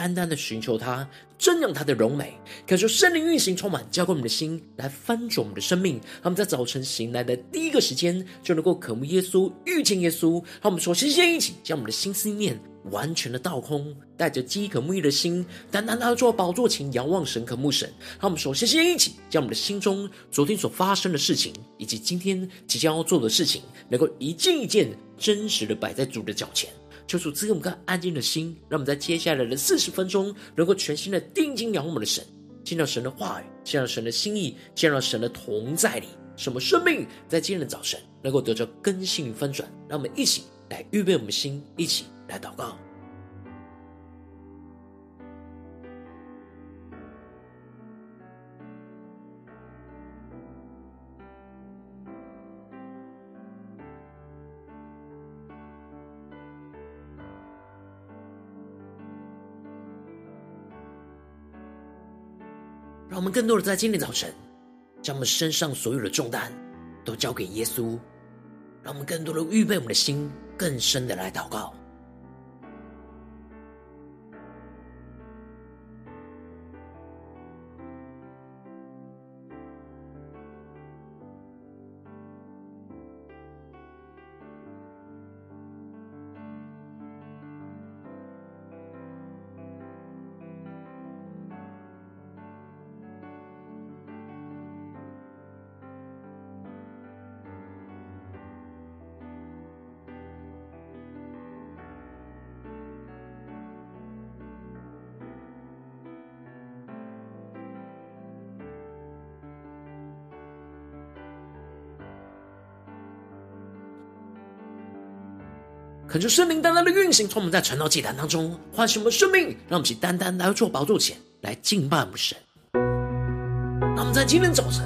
单单的寻求他，瞻仰他的荣美，感受圣灵运行充满，浇灌我们的心，来翻转我们的生命。让我们在早晨醒来的第一个时间，就能够渴慕耶稣、遇见耶稣。让我们说，先先一起将我们的心思念。完全的倒空，带着饥渴沐浴的心，单单来到宝座前仰望神、渴慕神。让我们首先先一起将我们的心中昨天所发生的事情，以及今天即将要做的事情，能够一件一件真实的摆在主的脚前。求主赐给我们个安静的心，让我们在接下来的四十分钟，能够全心的定睛仰望我们的神，见到神的话语，见到神的心意，见到神的同在里，什么生命在今天的早晨能够得着更新与翻转。让我们一起来预备我们的心，一起。来祷告，让我们更多的在今天早晨，将我们身上所有的重担都交给耶稣，让我们更多的预备我们的心，更深的来祷告。恳求圣灵单单的运行，从我们在传道祭坛当中唤醒我们生命，让我们一起单单来到宝座前来敬拜我们神。让我们在今天早晨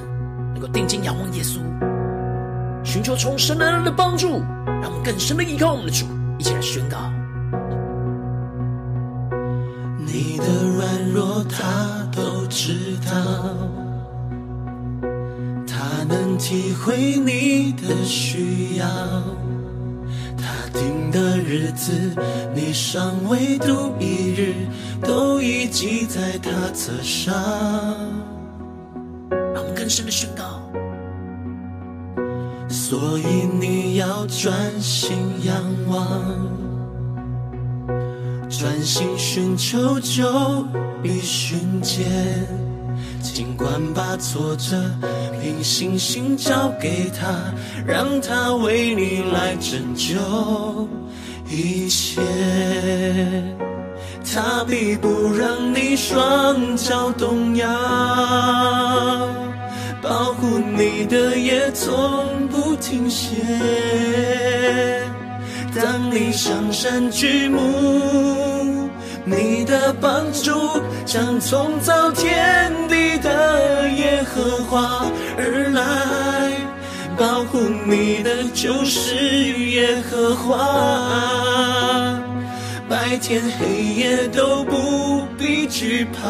能够定睛仰望耶稣，寻求从神而来的帮助，让我们更深的依靠我们的主，一起来宣告：你的软弱他都知道，他能体会你的需要。定的日子，你尚未度一日，都已记在他册上。让我们更深的宣告。所以你要专心仰望，专心寻求就必寻见。尽管把挫折凭信心交给他，让他为你来拯救一切。他必不让你双脚动摇，保护你的也从不停歇。当你上山举目，你的帮助将从造天地的耶和华而来，保护你的就是耶和华，白天黑夜都不必惧怕，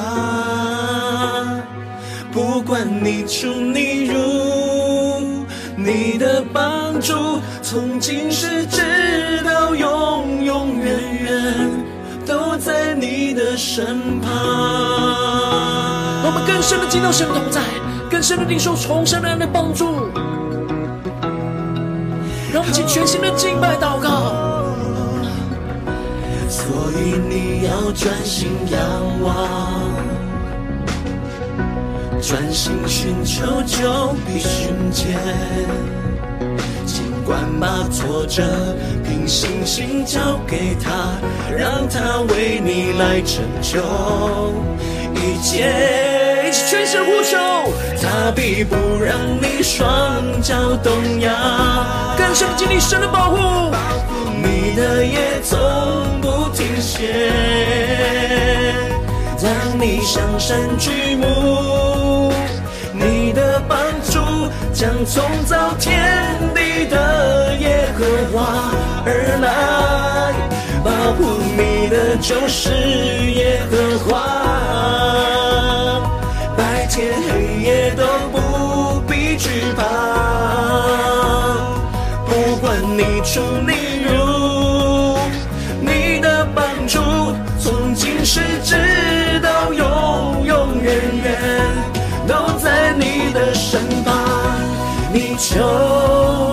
不管你出你入，你的帮助从今世直到永永远远。都在你的身旁。让我们更深的进到神同在，更深的领受从神而来的帮助。让我们尽全新的敬拜祷告。所以你要专心仰望，专心寻求就必寻见。管把挫折凭信心交给他，让他为你来拯救一切。一起全身呼求，他必不让你双脚动摇，更深经历神的保护，你的也从不停歇。当你向山举目，将从造天地的耶和华而来，保护你的就是耶和华，白天黑夜都不必惧怕，不管你出你入，你的帮助从今世直到永永远远，都在你的身旁。求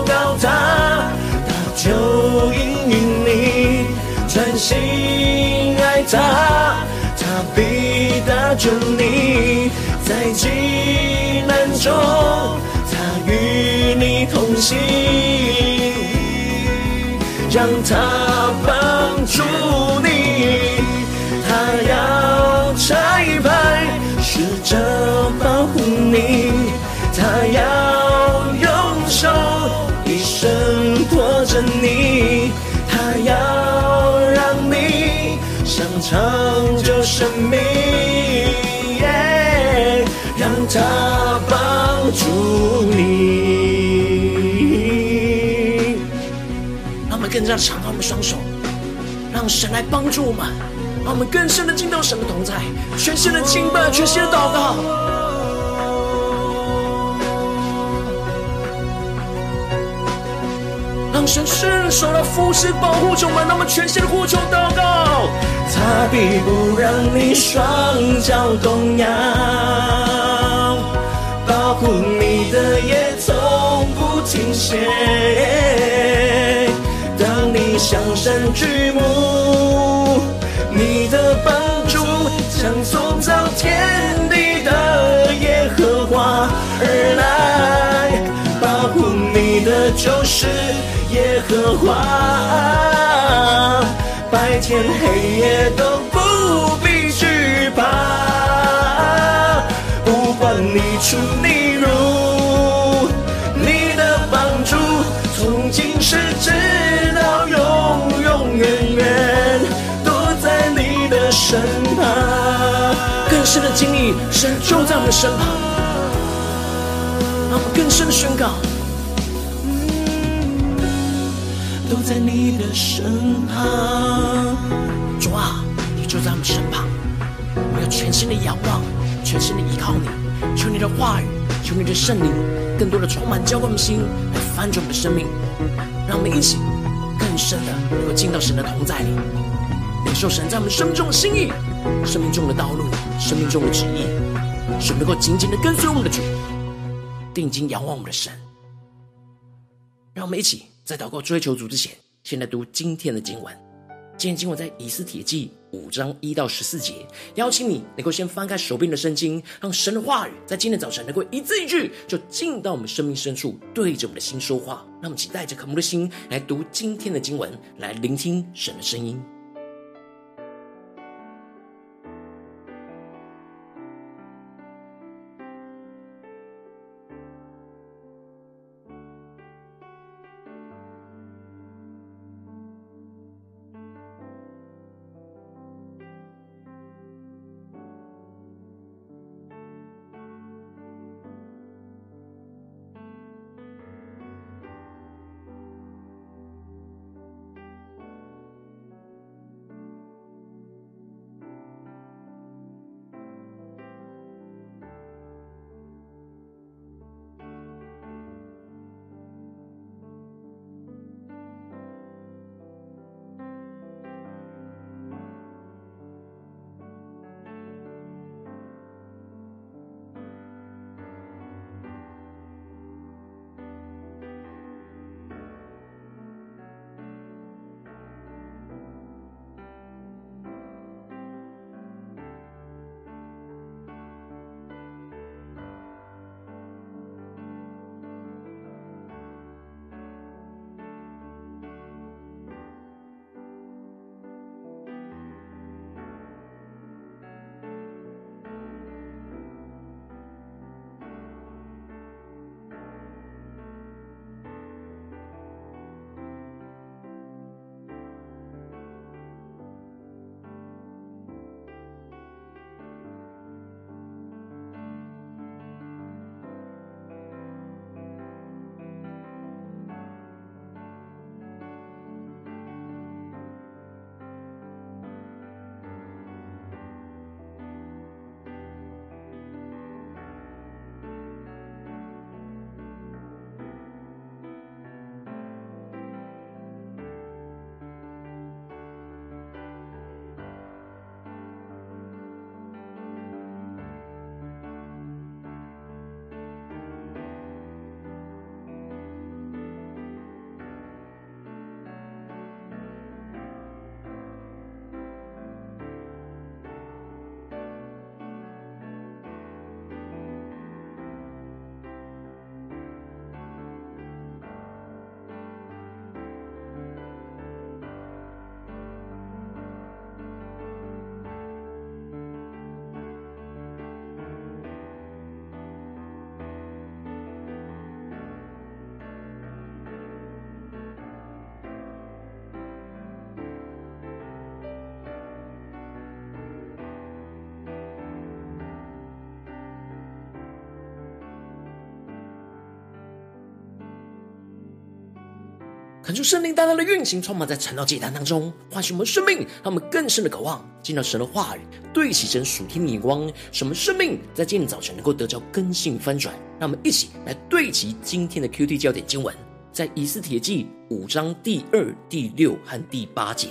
告他，他就应允你，专心爱他，他必搭救你在劫难中，他与你同行，让他帮助你，他要拆派，试着保护你，他要。着你。他要让你尝尝这生命，yeah, 让他帮助你。让我们更加敞开我们的双手，让神来帮助我们，让我们更深的进到神的同在，全新的敬拜，全新的祷告。神伸手来扶持保护着我们，那么全心的呼求祷告，他必不让你双脚动摇，保护你的也从不停歇。当你向山举目，你的帮助将从造天地的耶和华而来，保护你的就是。耶和华，白天黑夜都不必惧怕，不管你出你入，你的帮助从今世直到永永远远都在你的身旁。更深的经历，神就在我们身旁，让我们更深的宣告。在你的身旁，主啊，你就在我们身旁。我要全心的仰望，全心的依靠你。求你的话语，求你的圣灵，更多的充满浇灌我们心，来翻转我们的生命。让我们一起更深的能够进到神的同在里，领受神在我们生命中的心意、生命中的道路、生命中的旨意，使能够紧紧的跟随我们的主，定睛仰望我们的神。让我们一起。在祷告追求主之前，先来读今天的经文。今天经文在以斯帖记五章一到十四节。邀请你能够先翻开手边的圣经，让神的话语在今天早晨能够一字一句就进到我们生命深处，对着我们的心说话。让我们一起带着渴慕的心来读今天的经文，来聆听神的声音。恳求圣灵大大的运行，充满在晨祷祭坛当中，唤醒我们生命，让我们更深的渴望见到神的话语，对齐神属天的眼光，使我们生命在今天早晨能够得着更新翻转。让我们一起来对齐今天的 QT 焦点经文，在以斯帖记五章第二、第六和第八节。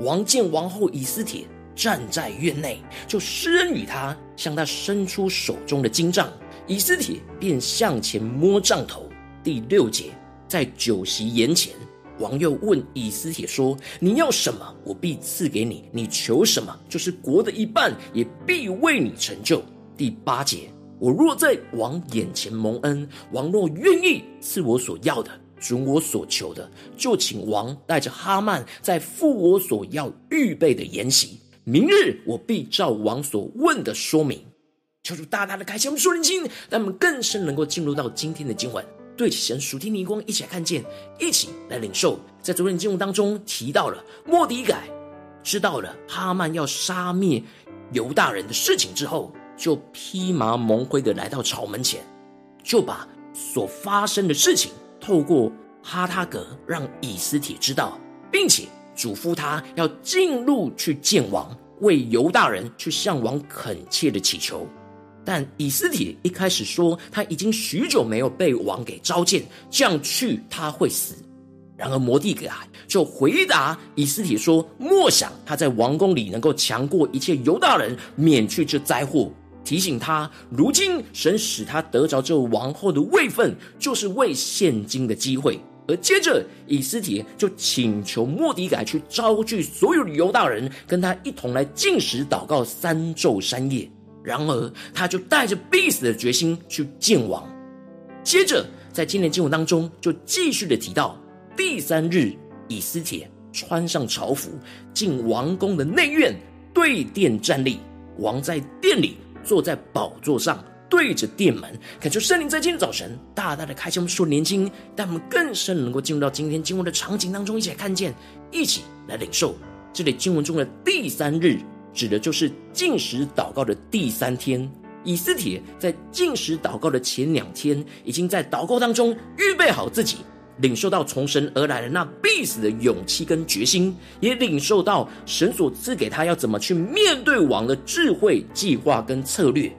王见王后以斯帖站在院内，就施恩与他，向他伸出手中的金杖，以斯帖便向前摸杖头。第六节。在酒席筵前，王又问以斯帖说：“你要什么，我必赐给你；你求什么，就是国的一半，也必为你成就。”第八节，我若在王眼前蒙恩，王若愿意赐我所要的，准我所求的，就请王带着哈曼，在赴我所要预备的筵席。明日我必照王所问的说明。求主大大的开启我们属灵心，让我们更深能够进入到今天的经文。对起神属天的光，一起来看见，一起来领受。在昨天经文当中提到了莫迪改知道了哈曼要杀灭犹大人的事情之后，就披麻蒙灰的来到朝门前，就把所发生的事情透过哈他格让以斯帖知道，并且嘱咐他要进入去见王，为犹大人去向王恳切的祈求。但以斯帖一开始说他已经许久没有被王给召见，这样去他会死。然而末底改就回答以斯帖说：“莫想他在王宫里能够强过一切犹大人，免去这灾祸。”提醒他，如今神使他得着这王后的位分，就是为现今的机会。而接着以斯帖就请求末底改去招聚所有的犹大人，跟他一同来进食祷告三昼三夜。然而，他就带着必死的决心去见王。接着，在今年经文当中，就继续的提到，第三日，以斯帖穿上朝服，进王宫的内院，对殿站立。王在殿里坐在宝座上，对着殿门。恳求圣灵在今天早晨大大的开启我们属灵眼睛，但我们更深能够进入到今天经文的场景当中，一起来看见，一起来领受这里经文中的第三日。指的就是禁食祷告的第三天，以斯帖在禁食祷告的前两天，已经在祷告当中预备好自己，领受到从神而来的那必死的勇气跟决心，也领受到神所赐给他要怎么去面对王的智慧、计划跟策略，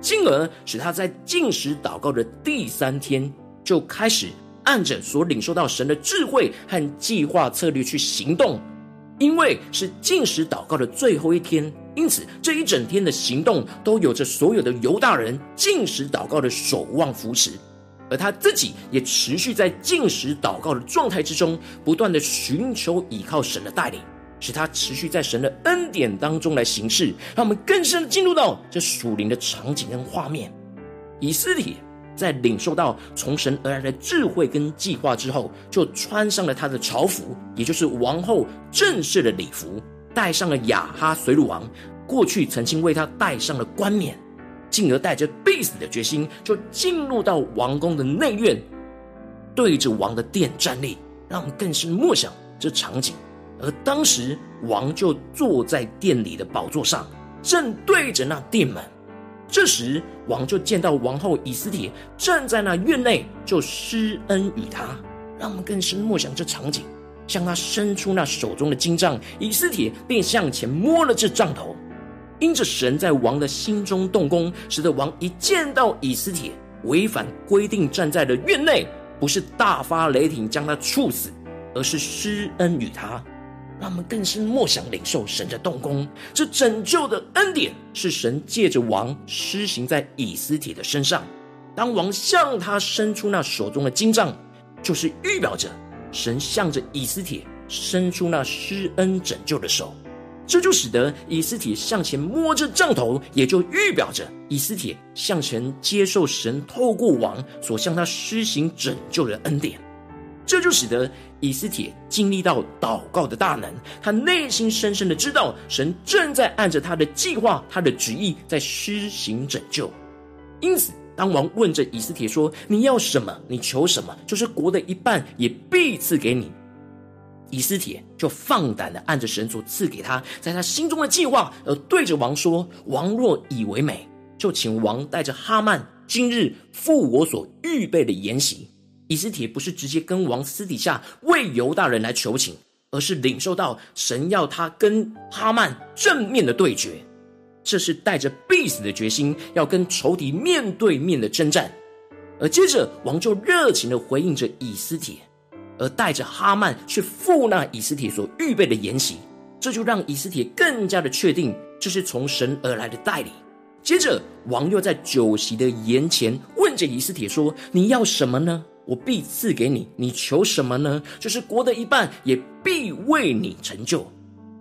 进而使他在禁食祷告的第三天，就开始按着所领受到神的智慧和计划策略去行动。因为是禁食祷告的最后一天，因此这一整天的行动都有着所有的犹大人禁食祷告的守望扶持，而他自己也持续在禁食祷告的状态之中，不断的寻求依靠神的带领，使他持续在神的恩典当中来行事，让我们更深的进入到这属灵的场景跟画面。以斯帖。在领受到从神而来的智慧跟计划之后，就穿上了他的朝服，也就是王后正式的礼服，戴上了亚哈随鲁王过去曾经为他戴上了冠冕，进而带着必死的决心，就进入到王宫的内院，对着王的殿站立，让我们更是默想这场景。而当时王就坐在殿里的宝座上，正对着那殿门。这时，王就见到王后以斯帖站在那院内，就施恩与他。让我们更深默想这场景，向他伸出那手中的金杖，以斯帖便向前摸了这杖头。因着神在王的心中动工，使得王一见到以斯帖违反规定站在了院内，不是大发雷霆将他处死，而是施恩与他。让我们更深默想领受神的动工，这拯救的恩典是神借着王施行在以斯帖的身上。当王向他伸出那手中的金杖，就是预表着神向着以斯帖伸出那施恩拯救的手。这就使得以斯帖向前摸着杖头，也就预表着以斯帖向前接受神透过王所向他施行拯救的恩典。这就使得以斯帖经历到祷告的大能，他内心深深的知道神正在按着他的计划、他的旨意在施行拯救。因此，当王问着以斯帖说：“你要什么？你求什么？就是国的一半也必赐给你。”以斯帖就放胆的按着神所赐给他在他心中的计划，而对着王说：“王若以为美，就请王带着哈曼今日赴我所预备的筵席。”以斯帖不是直接跟王私底下为犹大人来求情，而是领受到神要他跟哈曼正面的对决，这是带着必死的决心，要跟仇敌面对面的征战。而接着，王就热情的回应着以斯帖，而带着哈曼去赴那以斯帖所预备的筵席，这就让以斯帖更加的确定，这是从神而来的代理。接着，王又在酒席的筵前问着以斯帖说：“你要什么呢？我必赐给你。你求什么呢？就是国的一半，也必为你成就。”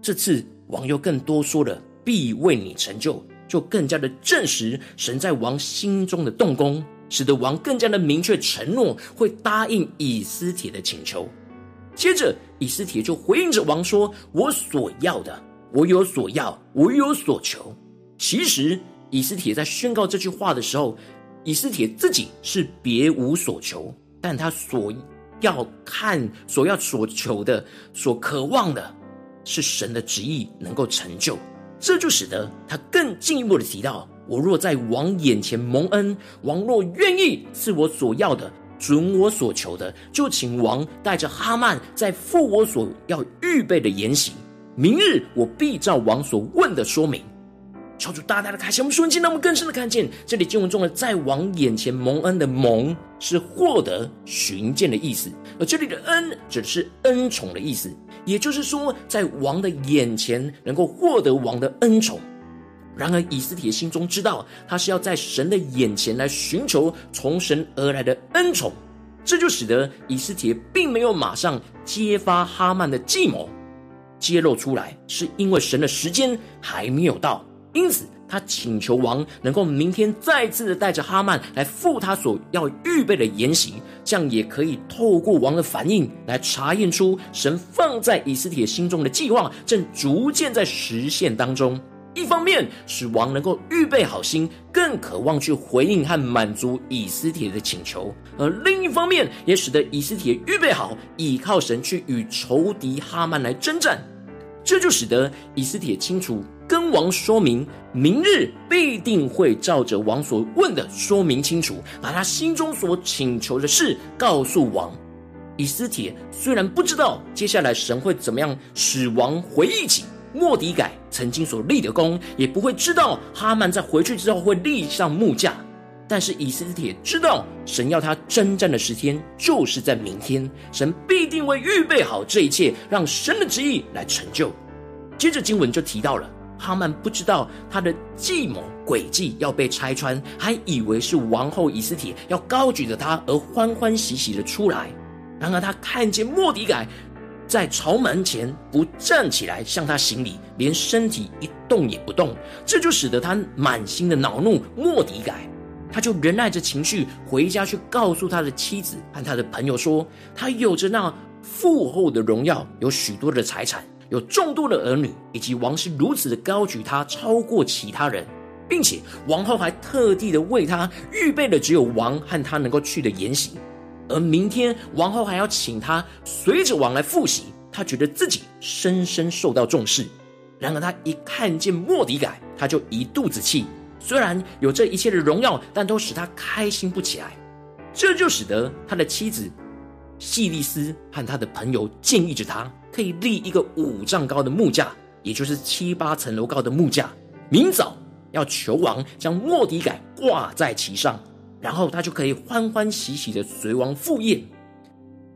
这次王又更多说了“必为你成就”，就更加的证实神在王心中的动工，使得王更加的明确承诺会答应以斯帖的请求。接着，以斯帖就回应着王说：“我所要的，我有所要，我有所求。”其实。以斯帖在宣告这句话的时候，以斯帖自己是别无所求，但他所要看、所要、所求的、所渴望的，是神的旨意能够成就。这就使得他更进一步的提到：我若在王眼前蒙恩，王若愿意赐我所要的、准我所求的，就请王带着哈曼在赴我所要预备的筵席。明日我必照王所问的说明。求主大大的开启我们瞬间，让我们更深的看见这里经文中的“在王眼前蒙恩”的“蒙”是获得、寻见的意思，而这里的“恩”指的是恩宠的意思。也就是说，在王的眼前能够获得王的恩宠。然而，以斯帖心中知道，他是要在神的眼前来寻求从神而来的恩宠，这就使得以斯帖并没有马上揭发哈曼的计谋揭露出来，是因为神的时间还没有到。因此，他请求王能够明天再次的带着哈曼来赴他所要预备的筵席，这样也可以透过王的反应来查验出神放在以斯帖心中的计划正逐渐在实现当中。一方面使王能够预备好心，更渴望去回应和满足以斯帖的请求；而另一方面，也使得以斯帖预备好倚靠神去与仇敌哈曼来征战。这就使得以斯帖清楚。跟王说明，明日必定会照着王所问的说明清楚，把他心中所请求的事告诉王。以斯帖虽然不知道接下来神会怎么样使王回忆起末底改曾经所立的功，也不会知道哈曼在回去之后会立上木架，但是以斯帖知道神要他征战的时间就是在明天，神必定会预备好这一切，让神的旨意来成就。接着经文就提到了。哈曼不知道他的计谋诡计要被拆穿，还以为是王后以斯帖要高举着他而欢欢喜喜的出来。然而他看见莫底改在朝门前不站起来向他行礼，连身体一动也不动，这就使得他满心的恼怒。莫底改他就忍耐着情绪回家去告诉他的妻子和他的朋友说，他有着那富厚的荣耀，有许多的财产。有众多的儿女，以及王是如此的高举他，超过其他人，并且王后还特地的为他预备了只有王和他能够去的筵席，而明天王后还要请他随着王来赴席，他觉得自己深深受到重视。然而他一看见莫迪改，他就一肚子气。虽然有这一切的荣耀，但都使他开心不起来。这就使得他的妻子细利斯和他的朋友建议着他。可以立一个五丈高的木架，也就是七八层楼高的木架。明早要求王将末底改挂在其上，然后他就可以欢欢喜喜的随王赴宴。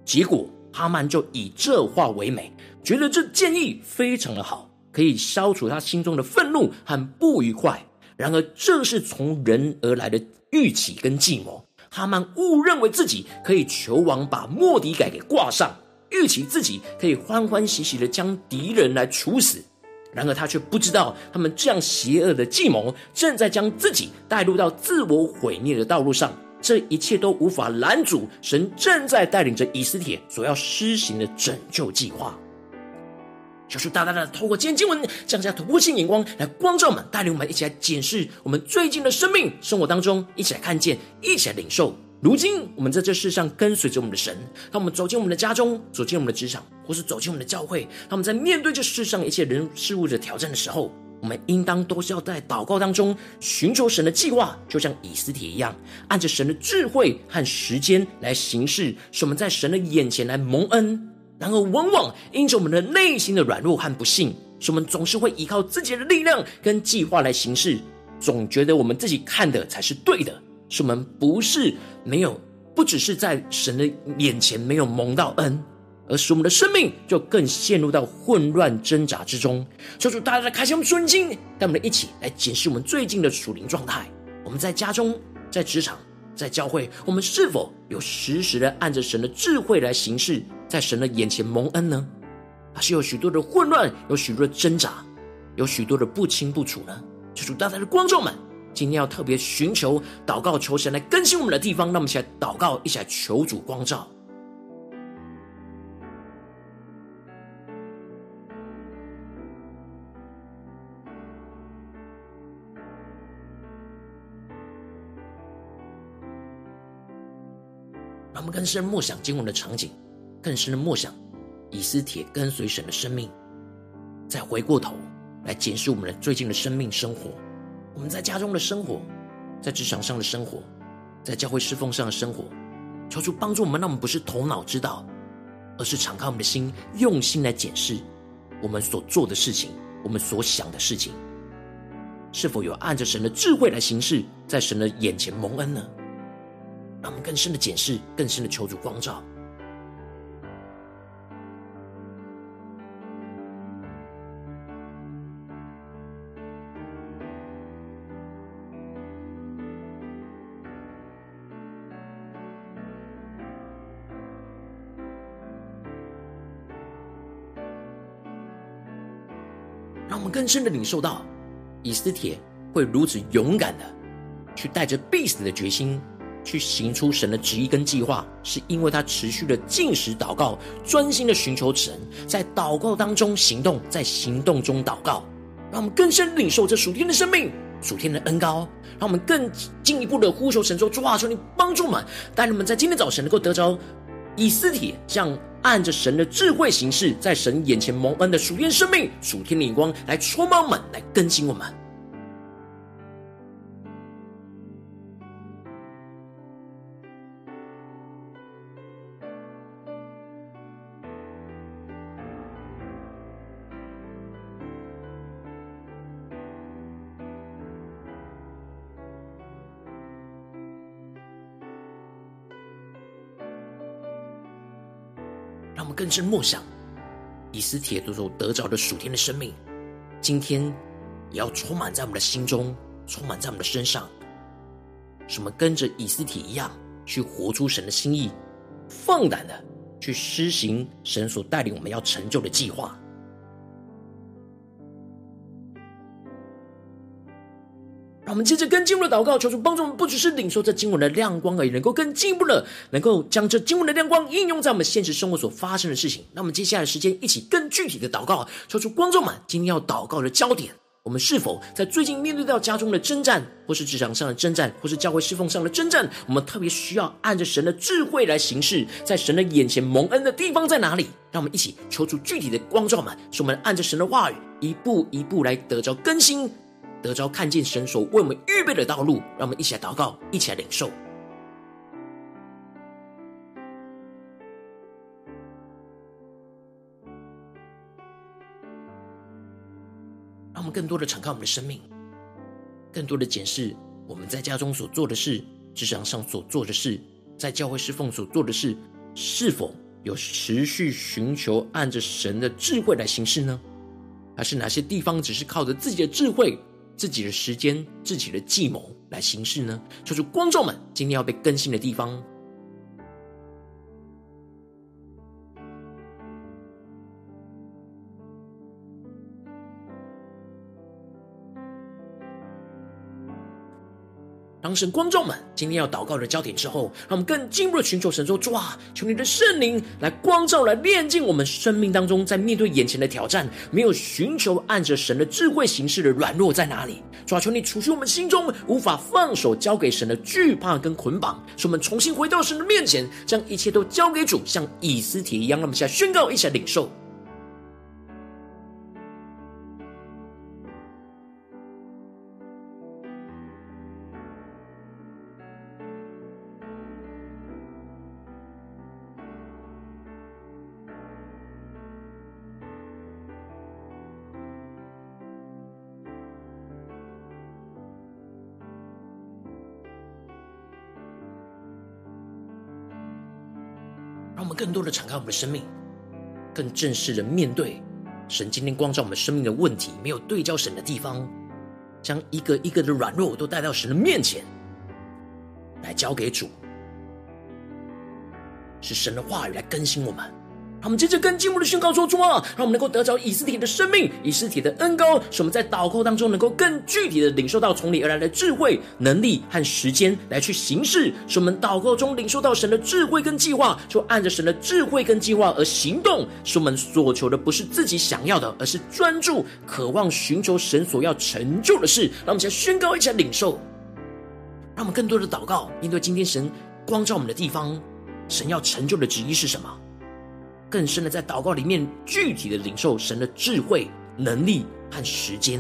结果哈曼就以这话为美，觉得这建议非常的好，可以消除他心中的愤怒和不愉快。然而这是从人而来的预期跟计谋，哈曼误认为自己可以求王把末底改给挂上。预期自己可以欢欢喜喜的将敌人来处死，然而他却不知道，他们这样邪恶的计谋正在将自己带入到自我毁灭的道路上。这一切都无法拦阻神正在带领着以斯帖所要施行的拯救计划。求主大大的透过今天经文降下突破性眼光来光照我们，带领我们一起来检视我们最近的生命生活当中，一起来看见，一起来领受。如今，我们在这世上跟随着我们的神，当我们走进我们的家中，走进我们的职场，或是走进我们的教会，当我们在面对这世上一切人事物的挑战的时候，我们应当都是要在祷告当中寻求神的计划，就像以斯帖一样，按着神的智慧和时间来行事，使我们在神的眼前来蒙恩。然而，往往因着我们的内心的软弱和不信，使我们总是会依靠自己的力量跟计划来行事，总觉得我们自己看的才是对的，使我们不是没有，不只是在神的眼前没有蒙到恩。而使我们的生命就更陷入到混乱挣扎之中。求主大家开启我们顺境，带我们一起来检视我们最近的属灵状态。我们在家中、在职场、在教会，我们是否有时时的按着神的智慧来行事，在神的眼前蒙恩呢？还是有许多的混乱，有许多的挣扎，有许多的不清不楚呢？求主大家的观众们，今天要特别寻求祷告，求神来更新我们的地方。让我们一起来祷告，一起来求主光照。让我们更深默想经文的场景，更深的默想以斯帖跟随神的生命，再回过头来检视我们的最近的生命生活。我们在家中的生活，在职场上的生活，在教会侍奉上的生活，求主帮助我们，让我们不是头脑知道，而是敞开我们的心，用心来检视我们所做的事情，我们所想的事情，是否有按着神的智慧来行事，在神的眼前蒙恩呢？让我们更深的检视，更深的求主光照。深的领受到，以斯帖会如此勇敢的去带着必死的决心。去行出神的旨意跟计划，是因为他持续的进食祷告，专心的寻求神，在祷告当中行动，在行动中祷告，让我们更深领受这属天的生命、属天的恩膏，让我们更进一步的呼求神说：主啊，求你帮助我们，带领我们在今天早晨能够得着以尸体这样按着神的智慧行事，在神眼前蒙恩的属天生命、属天灵光来充满我们，来更新我们。让我们更深默想，以斯帖所得着的属天的生命，今天也要充满在我们的心中，充满在我们的身上。什么跟着以斯帖一样，去活出神的心意，放胆的去施行神所带领我们要成就的计划。我们接着更进一步的祷告，求主帮助我们，不只是领受这经文的亮光而已，能够更进一步的，能够将这经文的亮光应用在我们现实生活所发生的事情。那我们接下来的时间，一起更具体的祷告，求主观众们今天要祷告的焦点，我们是否在最近面对到家中的征战，或是职场上的征战，或是教会侍奉上的征战，我们特别需要按着神的智慧来行事，在神的眼前蒙恩的地方在哪里？让我们一起求主具体的光照们，使我们按着神的话语，一步一步来得着更新。得着看见神所为我们预备的道路，让我们一起来祷告，一起来领受。让我们更多的敞开我们的生命，更多的检视我们在家中所做的事，职场上所做的事，在教会侍奉所做的事，是否有持续寻求按着神的智慧来行事呢？还是哪些地方只是靠着自己的智慧？自己的时间、自己的计谋来行事呢？就是观众们今天要被更新的地方。当神观众们今天要祷告的焦点之后，让我们更进一步的寻求神说：主啊，求你的圣灵来光照、来炼净我们生命当中，在面对眼前的挑战，没有寻求按着神的智慧行事的软弱在哪里？主啊，求你除去我们心中无法放手交给神的惧怕跟捆绑，使我们重新回到神的面前，将一切都交给主，像以斯帖一样。让我们现在宣告，一起来领受。更多的敞开我们的生命，更正视的面对神今天光照我们生命的问题，没有对焦神的地方，将一个一个的软弱都带到神的面前，来交给主，是神的话语来更新我们。让我们接着跟经文的宣告说：主啊，让我们能够得着以斯帖的生命，以斯帖的恩膏，使我们在祷告当中能够更具体的领受到从你而来的智慧、能力和时间来去行事。使我们祷告中领受到神的智慧跟计划，就按着神的智慧跟计划而行动。使我们所求的不是自己想要的，而是专注、渴望、寻求神所要成就的事。让我们先宣告，一起来领受。让我们更多的祷告，面对今天神光照我们的地方，神要成就的旨意是什么？更深的在祷告里面，具体的领受神的智慧、能力和时间，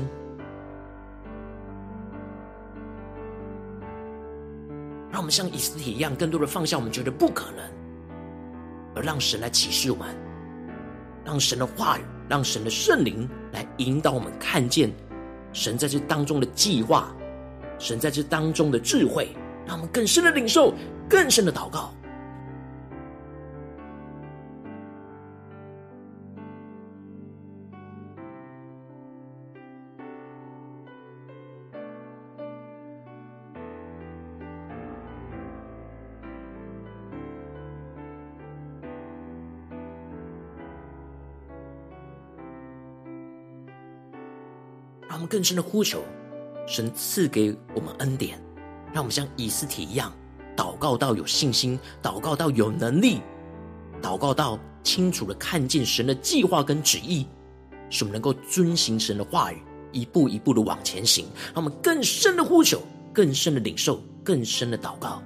让我们像以斯帖一样，更多的放下我们觉得不可能，而让神来启示我们，让神的话语，让神的圣灵来引导我们看见神在这当中的计划，神在这当中的智慧，让我们更深的领受，更深的祷告。更深的呼求，神赐给我们恩典，让我们像以斯帖一样，祷告到有信心，祷告到有能力，祷告到清楚的看见神的计划跟旨意，使我们能够遵行神的话语，一步一步的往前行。让我们更深的呼求，更深的领受，更深的祷告。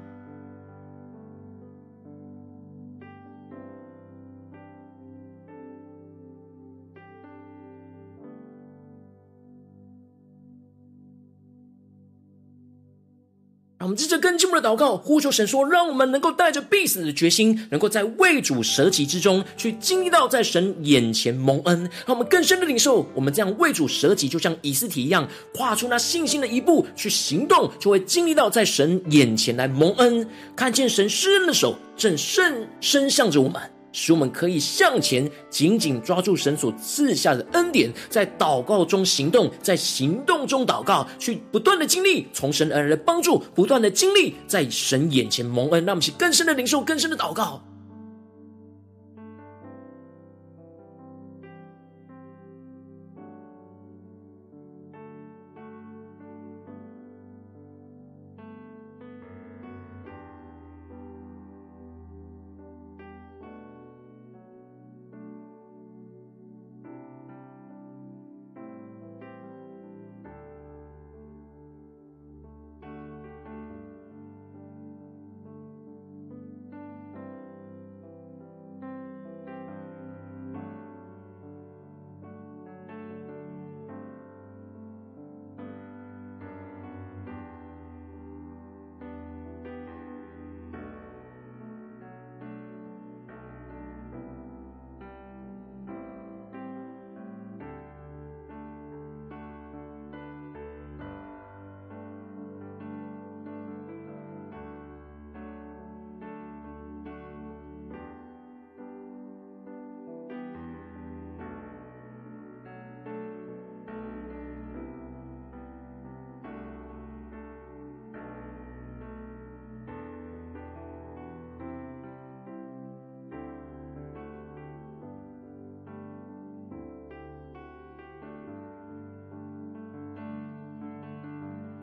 我们接着更进我们的祷告，呼求神说，让我们能够带着必死的决心，能够在为主舍己之中，去经历到在神眼前蒙恩。让我们更深的领受，我们这样为主舍己，就像以斯体一样，跨出那信心的一步去行动，就会经历到在神眼前来蒙恩，看见神施恩的手正伸伸向着我们。使我们可以向前紧紧抓住神所赐下的恩典，在祷告中行动，在行动中祷告，去不断的经历从神而来的帮助，不断的经历在神眼前蒙恩，让我们去更深的领受，更深的祷告。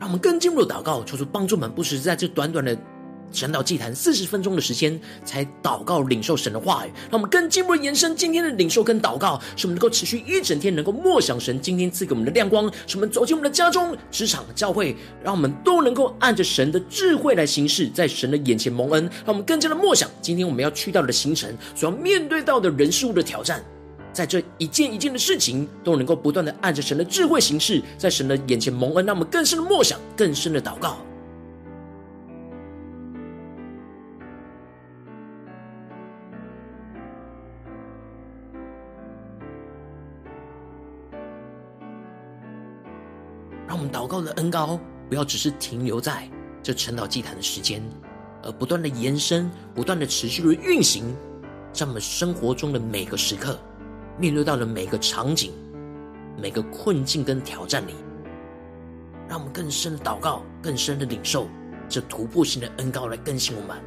让我们更进一步的祷告，求主帮助我们，不时在这短短的神祷祭坛四十分钟的时间，才祷告领受神的话语。让我们更进一步延伸今天的领受跟祷告，使我们能够持续一整天，能够默想神今天赐给我们的亮光，使我们走进我们的家中、职场、教会，让我们都能够按着神的智慧来行事，在神的眼前蒙恩。让我们更加的默想今天我们要去到的行程，所要面对到的人事物的挑战。在这一件一件的事情，都能够不断的按着神的智慧行事，在神的眼前蒙恩，让我们更深的默想，更深的祷告，让我们祷告的恩膏不要只是停留在这晨祷祭坛的时间，而不断的延伸，不断的持续的运行。在我们生活中的每个时刻，面对到的每个场景、每个困境跟挑战里，让我们更深的祷告，更深的领受这突破性的恩膏来更新我们。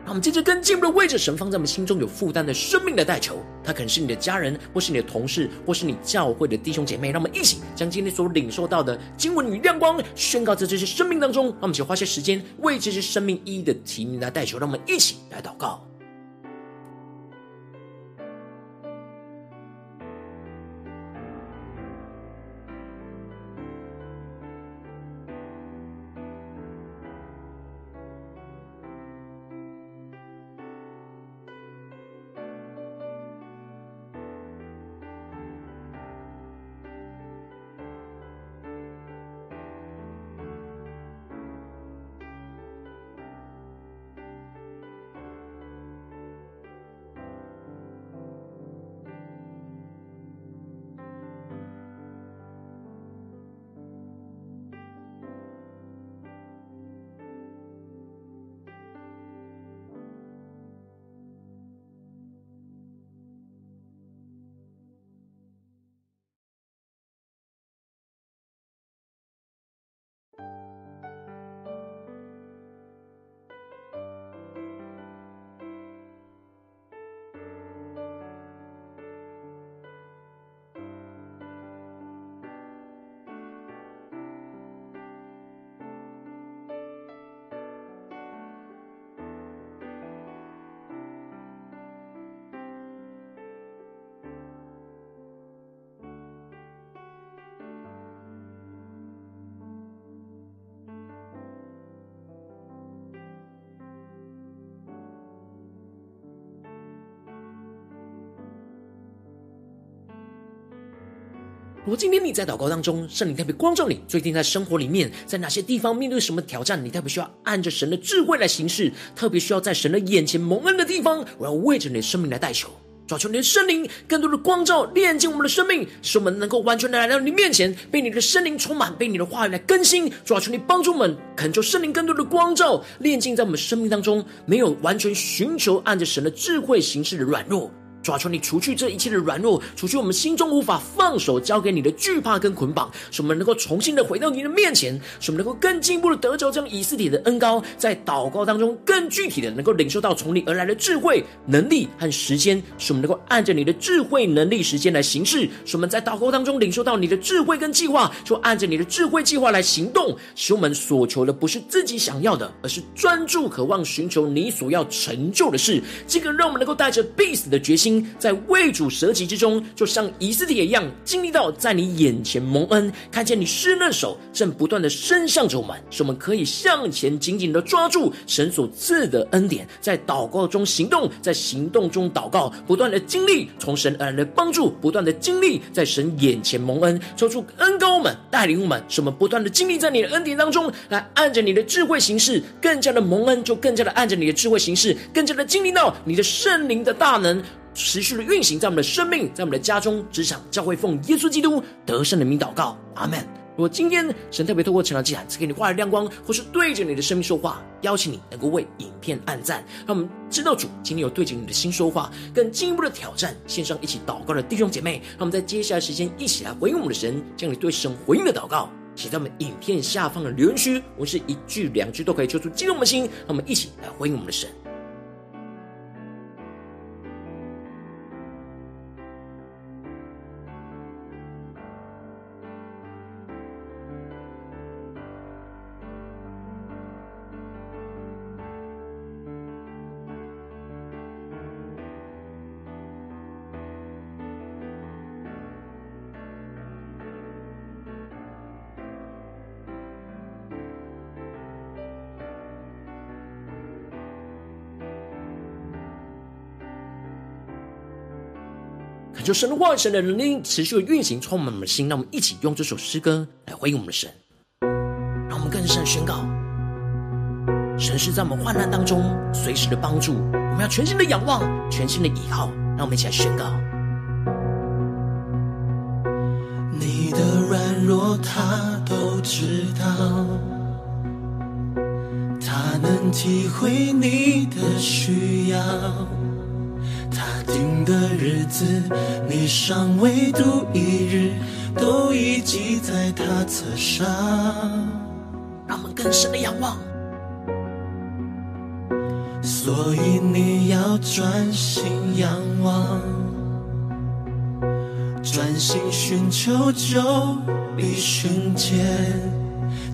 让我们接着更进步的为着神放在我们心中有负担的生命的代求，他可能是你的家人，或是你的同事，或是你教会的弟兄姐妹。让我们一起将今天所领受到的经文与亮光宣告在这些生命当中。让我们一起花些时间为这些生命一一的提名来代求。让我们一起来祷告。如果今天你在祷告当中，圣灵特别光照你，最近在生活里面，在哪些地方面对什么挑战，你特别需要按着神的智慧来行事，特别需要在神的眼前蒙恩的地方，我要为着你的生命来代求，抓求你的圣灵更多的光照，炼净我们的生命，使我们能够完全的来到你面前，被你的圣灵充满，被你的话语来更新。抓求你帮助我们，恳求圣灵更多的光照，炼净在我们生命当中没有完全寻求按着神的智慧行事的软弱。抓，求你除去这一切的软弱，除去我们心中无法放手交给你的惧怕跟捆绑，使我们能够重新的回到你的面前，使我们能够更进一步的得着这样以斯帖的恩膏，在祷告当中更具体的能够领受到从你而来的智慧、能力和时间，使我们能够按着你的智慧、能力、时间来行事，使我们在祷告当中领受到你的智慧跟计划，就按着你的智慧计划来行动，使我们所求的不是自己想要的，而是专注渴望寻求你所要成就的事。这个让我们能够带着必死的决心。在为主舍己之中，就像以斯帖一样，经历到在你眼前蒙恩，看见你施恩手正不断的伸向着我们，使我们可以向前紧紧的抓住神所赐的恩典，在祷告中行动，在行动中祷告，不断的经历从神而来的帮助，不断的经历在神眼前蒙恩，抽出恩膏我们带领我们，使我们不断的经历在你的恩典当中，来按着你的智慧行事，更加的蒙恩，就更加的按着你的智慧行事，更加的经历到你的圣灵的大能。持续的运行在我们的生命，在我们的家中、职场、教会，奉耶稣基督得胜的名祷告，阿门。如果今天神特别透过晨祷祭坛赐给你话语亮光，或是对着你的生命说话，邀请你能够为影片按赞，让我们知道主今天有对着你的心说话，更进一步的挑战线上一起祷告的弟兄姐妹，让我们在接下来时间一起来回应我们的神，将你对神回应的祷告。写在我们影片下方的留言区，我是一句两句都可以说出激动的心，让我们一起来回应我们的神。就神的话语，神的能力持续的运行，充满我们的心。让我们一起用这首诗歌来回应我们的神，让我们更深的宣告：神是在我们患难当中随时的帮助。我们要全心的仰望，全心的倚靠。让我们一起来宣告：你的软弱他都知道，他能体会你的需要。定的日子，你尚未度一日，都已记在他册上。让我们更深的仰望。所以你要专心仰望，专心寻求就必寻见。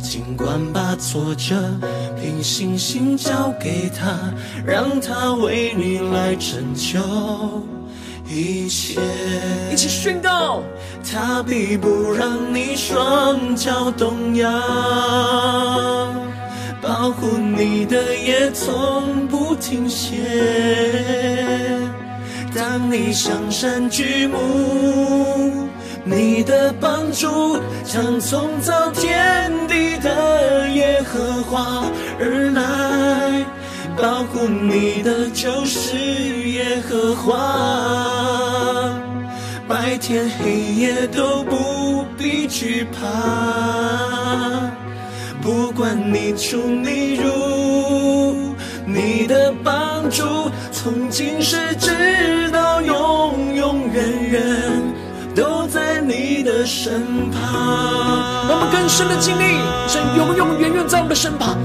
尽管把挫折凭信心交给他，让他为你来拯救一切。一起宣告，他必不让你双脚动摇，保护你的也从不停歇。当你向山举目。你的帮助将从造天地的耶和华而来，保护你的就是耶和华，白天黑夜都不必惧怕，不管你出你入，你的帮助从今世直身旁，让我们更深的经历神永永远远在我们的身旁。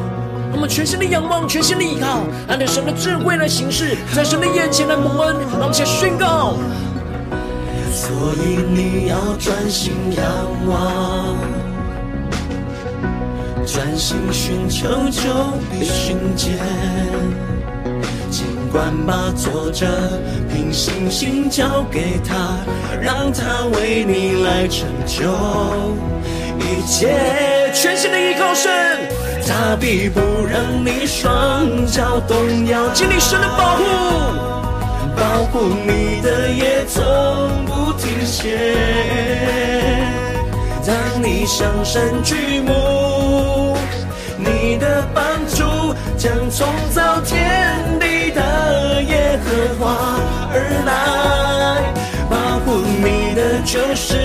我们全心的仰望，全心的依靠，按着神的智慧来行事，在神的眼前来蒙恩。让我们先宣告。所以你要专心仰望，专心寻求就必寻见。管把挫折凭信心交给他，让他为你来成就一切。全心的依靠神，他必不让你双脚动摇。经历神的保护，保护你的也从不停歇。当你向山举目，你的将从造天地的耶和华而来，保护你的就是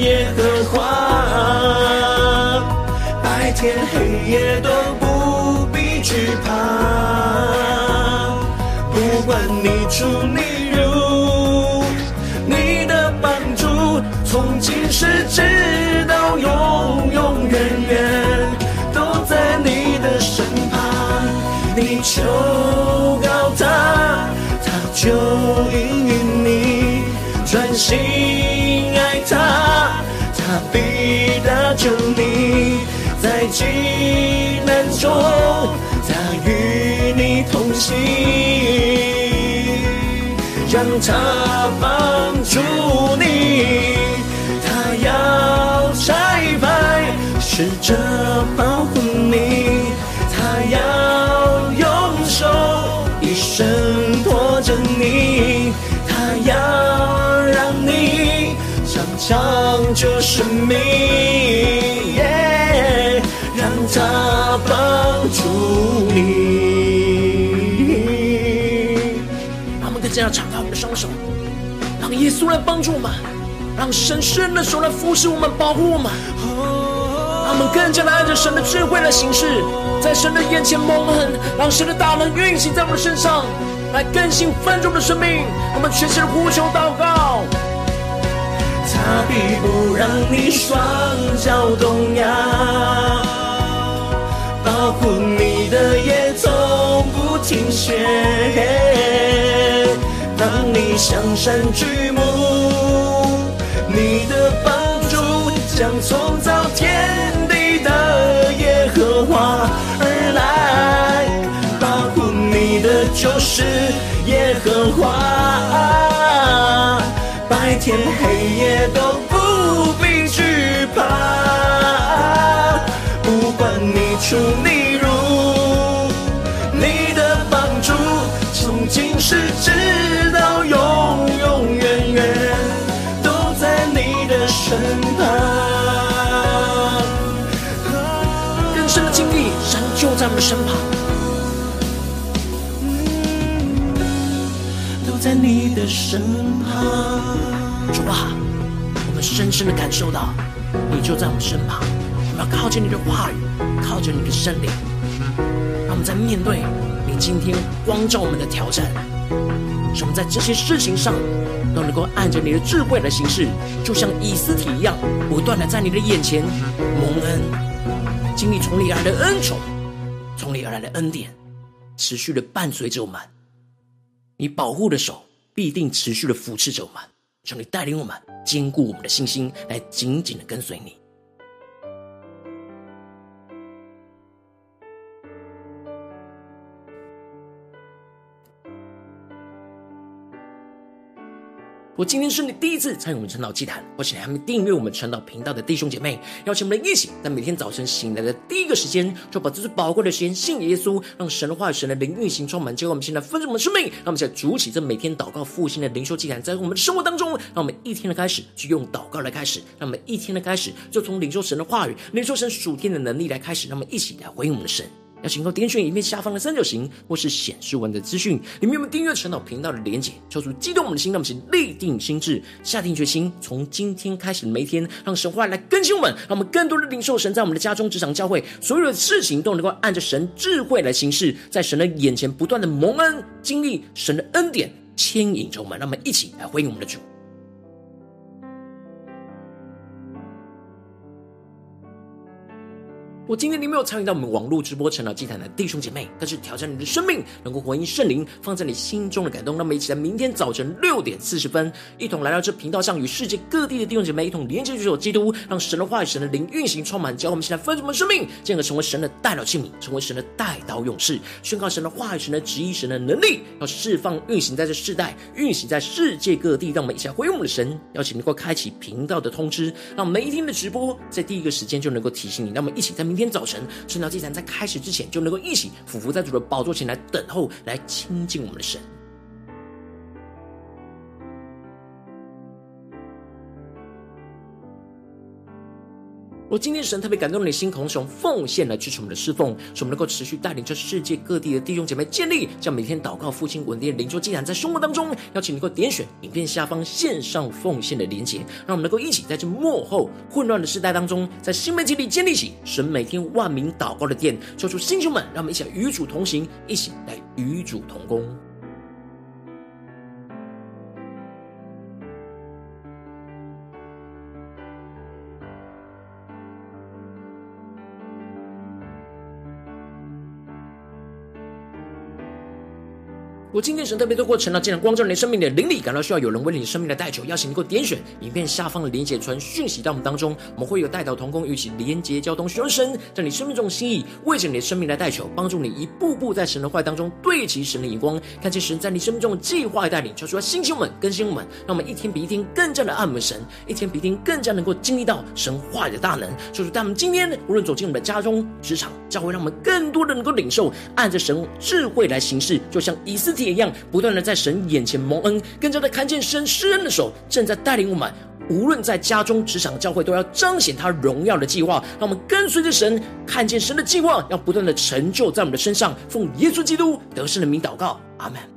耶和华，白天黑夜都不必惧怕，不管你出你入，你的帮助从今世直到永永远远。你求告他，他就应允你；专心爱他，他必搭救你。在急难中，他与你同行，让他帮生命让他帮助你。让我们更加要敞开我们的双手，让耶稣来帮助我们，让神圣的手来扶持我们、保护我们。让我们更加的按着神的智慧来行事。在神的眼前蒙恩，让神的大能运行在我们身上，来更新翻转我们的生命。我们全心的呼求祷告。他必不让你双脚动摇，保护你的也从不停歇。当你向山举目，你的帮助将从造天地的耶和华而来，保护你的。就是耶和华，白天黑夜都不必惧怕，不管你出你入，你的帮助从今世直到永永远远都在你的身旁。更深的经历，神就在我们身旁。的身旁，主啊，我们深深的感受到你就在我们身旁。我们要靠近你的话语，靠近你的圣灵。让我们在面对你今天光照我们的挑战，使我们在这些事情上都能够按着你的智慧来行事，就像以斯帖一样，不断的在你的眼前蒙恩，经历从你而来的恩宠，从你而来的恩典，持续的伴随着我们。你保护的手必定持续的扶持着我们，求你带领我们，坚固我们的信心，来紧紧的跟随你。我今天是你第一次参与我们晨祷祭坛，或是还没订阅我们晨祷频道的弟兄姐妹，邀请我们一起在每天早晨醒来的第一个时间，就把这最宝贵的时间献给耶稣，让神的话语、神的灵运行充满。结果我们现在分盛我们生命，让我们现在主起这每天祷告复兴的灵修祭坛，在我们的生活当中，让我们一天的开始就用祷告来开始，让我们一天的开始就从领受神的话语、领受神属天的能力来开始，让我们一起来回应我们的神。邀请各位点选影片下方的三角形，或是显示文的资讯，里面有没有订阅晨祷频道的连结？抽出激动我们的心，让我们立定心志，下定决心，从今天开始的每一天，让神话来更新我们，让我们更多的领受神在我们的家中、职场、教会，所有的事情都能够按着神智慧来行事，在神的眼前不断的蒙恩，经历神的恩典牵引着我们，让我们一起来回应我们的主。我今天你没有参与到我们网络直播晨祷祭坛的弟兄姐妹，但是挑战你的生命，能够回应圣灵放在你心中的感动。那么，一起在明天早晨六点四十分，一同来到这频道上，与世界各地的弟兄姐妹一同连接、主所基督，让神的话语、神的灵运行充满。教我们现在分盛我们生命，进而成为神的代祷器皿，成为神的代祷勇士，宣告神的话语、神的旨意、神的能力，要释放运行在这世代，运行在世界各地。让我们一起来回应我们的神，邀请能够开启频道的通知，让每一天的直播在第一个时间就能够提醒你。那么一起在明。明天早晨，晨祷祭坛在开始之前，就能够一起俯伏在主的宝座前来等候，来亲近我们的神。我今天神特别感动你的心，同时用奉献来支持我们的侍奉，使我们能够持续带领着世界各地的弟兄姐妹建立，将每天祷告、复兴、稳定的灵修祭坛在生活当中。邀请你能够点选影片下方线上奉献的连结，让我们能够一起在这幕后混乱的时代当中，在新媒体里建立起神每天万名祷告的殿。求主弟兄们，让我们一起来与主同行，一起来与主同工。我今天神特别透过晨祷祭坛光照你生命的灵里，感到需要有人为你生命的代求，邀请你能够点选影片下方的连结传讯息到我们当中，我们会有代祷同工，与其连结交通，寻求神在你生命中心意，为着你的生命来代求，帮助你一步步在神的话当中对齐神的眼光，看见神在你生命中的计划带领，求出来星星们，更新我们，让我们一天比一天更加的爱我们神，一天比一天更加能够经历到神话的大能。求主带我们今天无论走进我们的家中、职场、教会，让我们更多的能够领受，按着神智慧来行事，就像以斯帖一样，不断的在神眼前蒙恩，更加的看见神施恩的手正在带领我们，无论在家中、职场、教会，都要彰显他荣耀的计划。让我们跟随着神，看见神的计划要不断的成就在我们的身上。奉耶稣基督得胜的名祷告，阿门。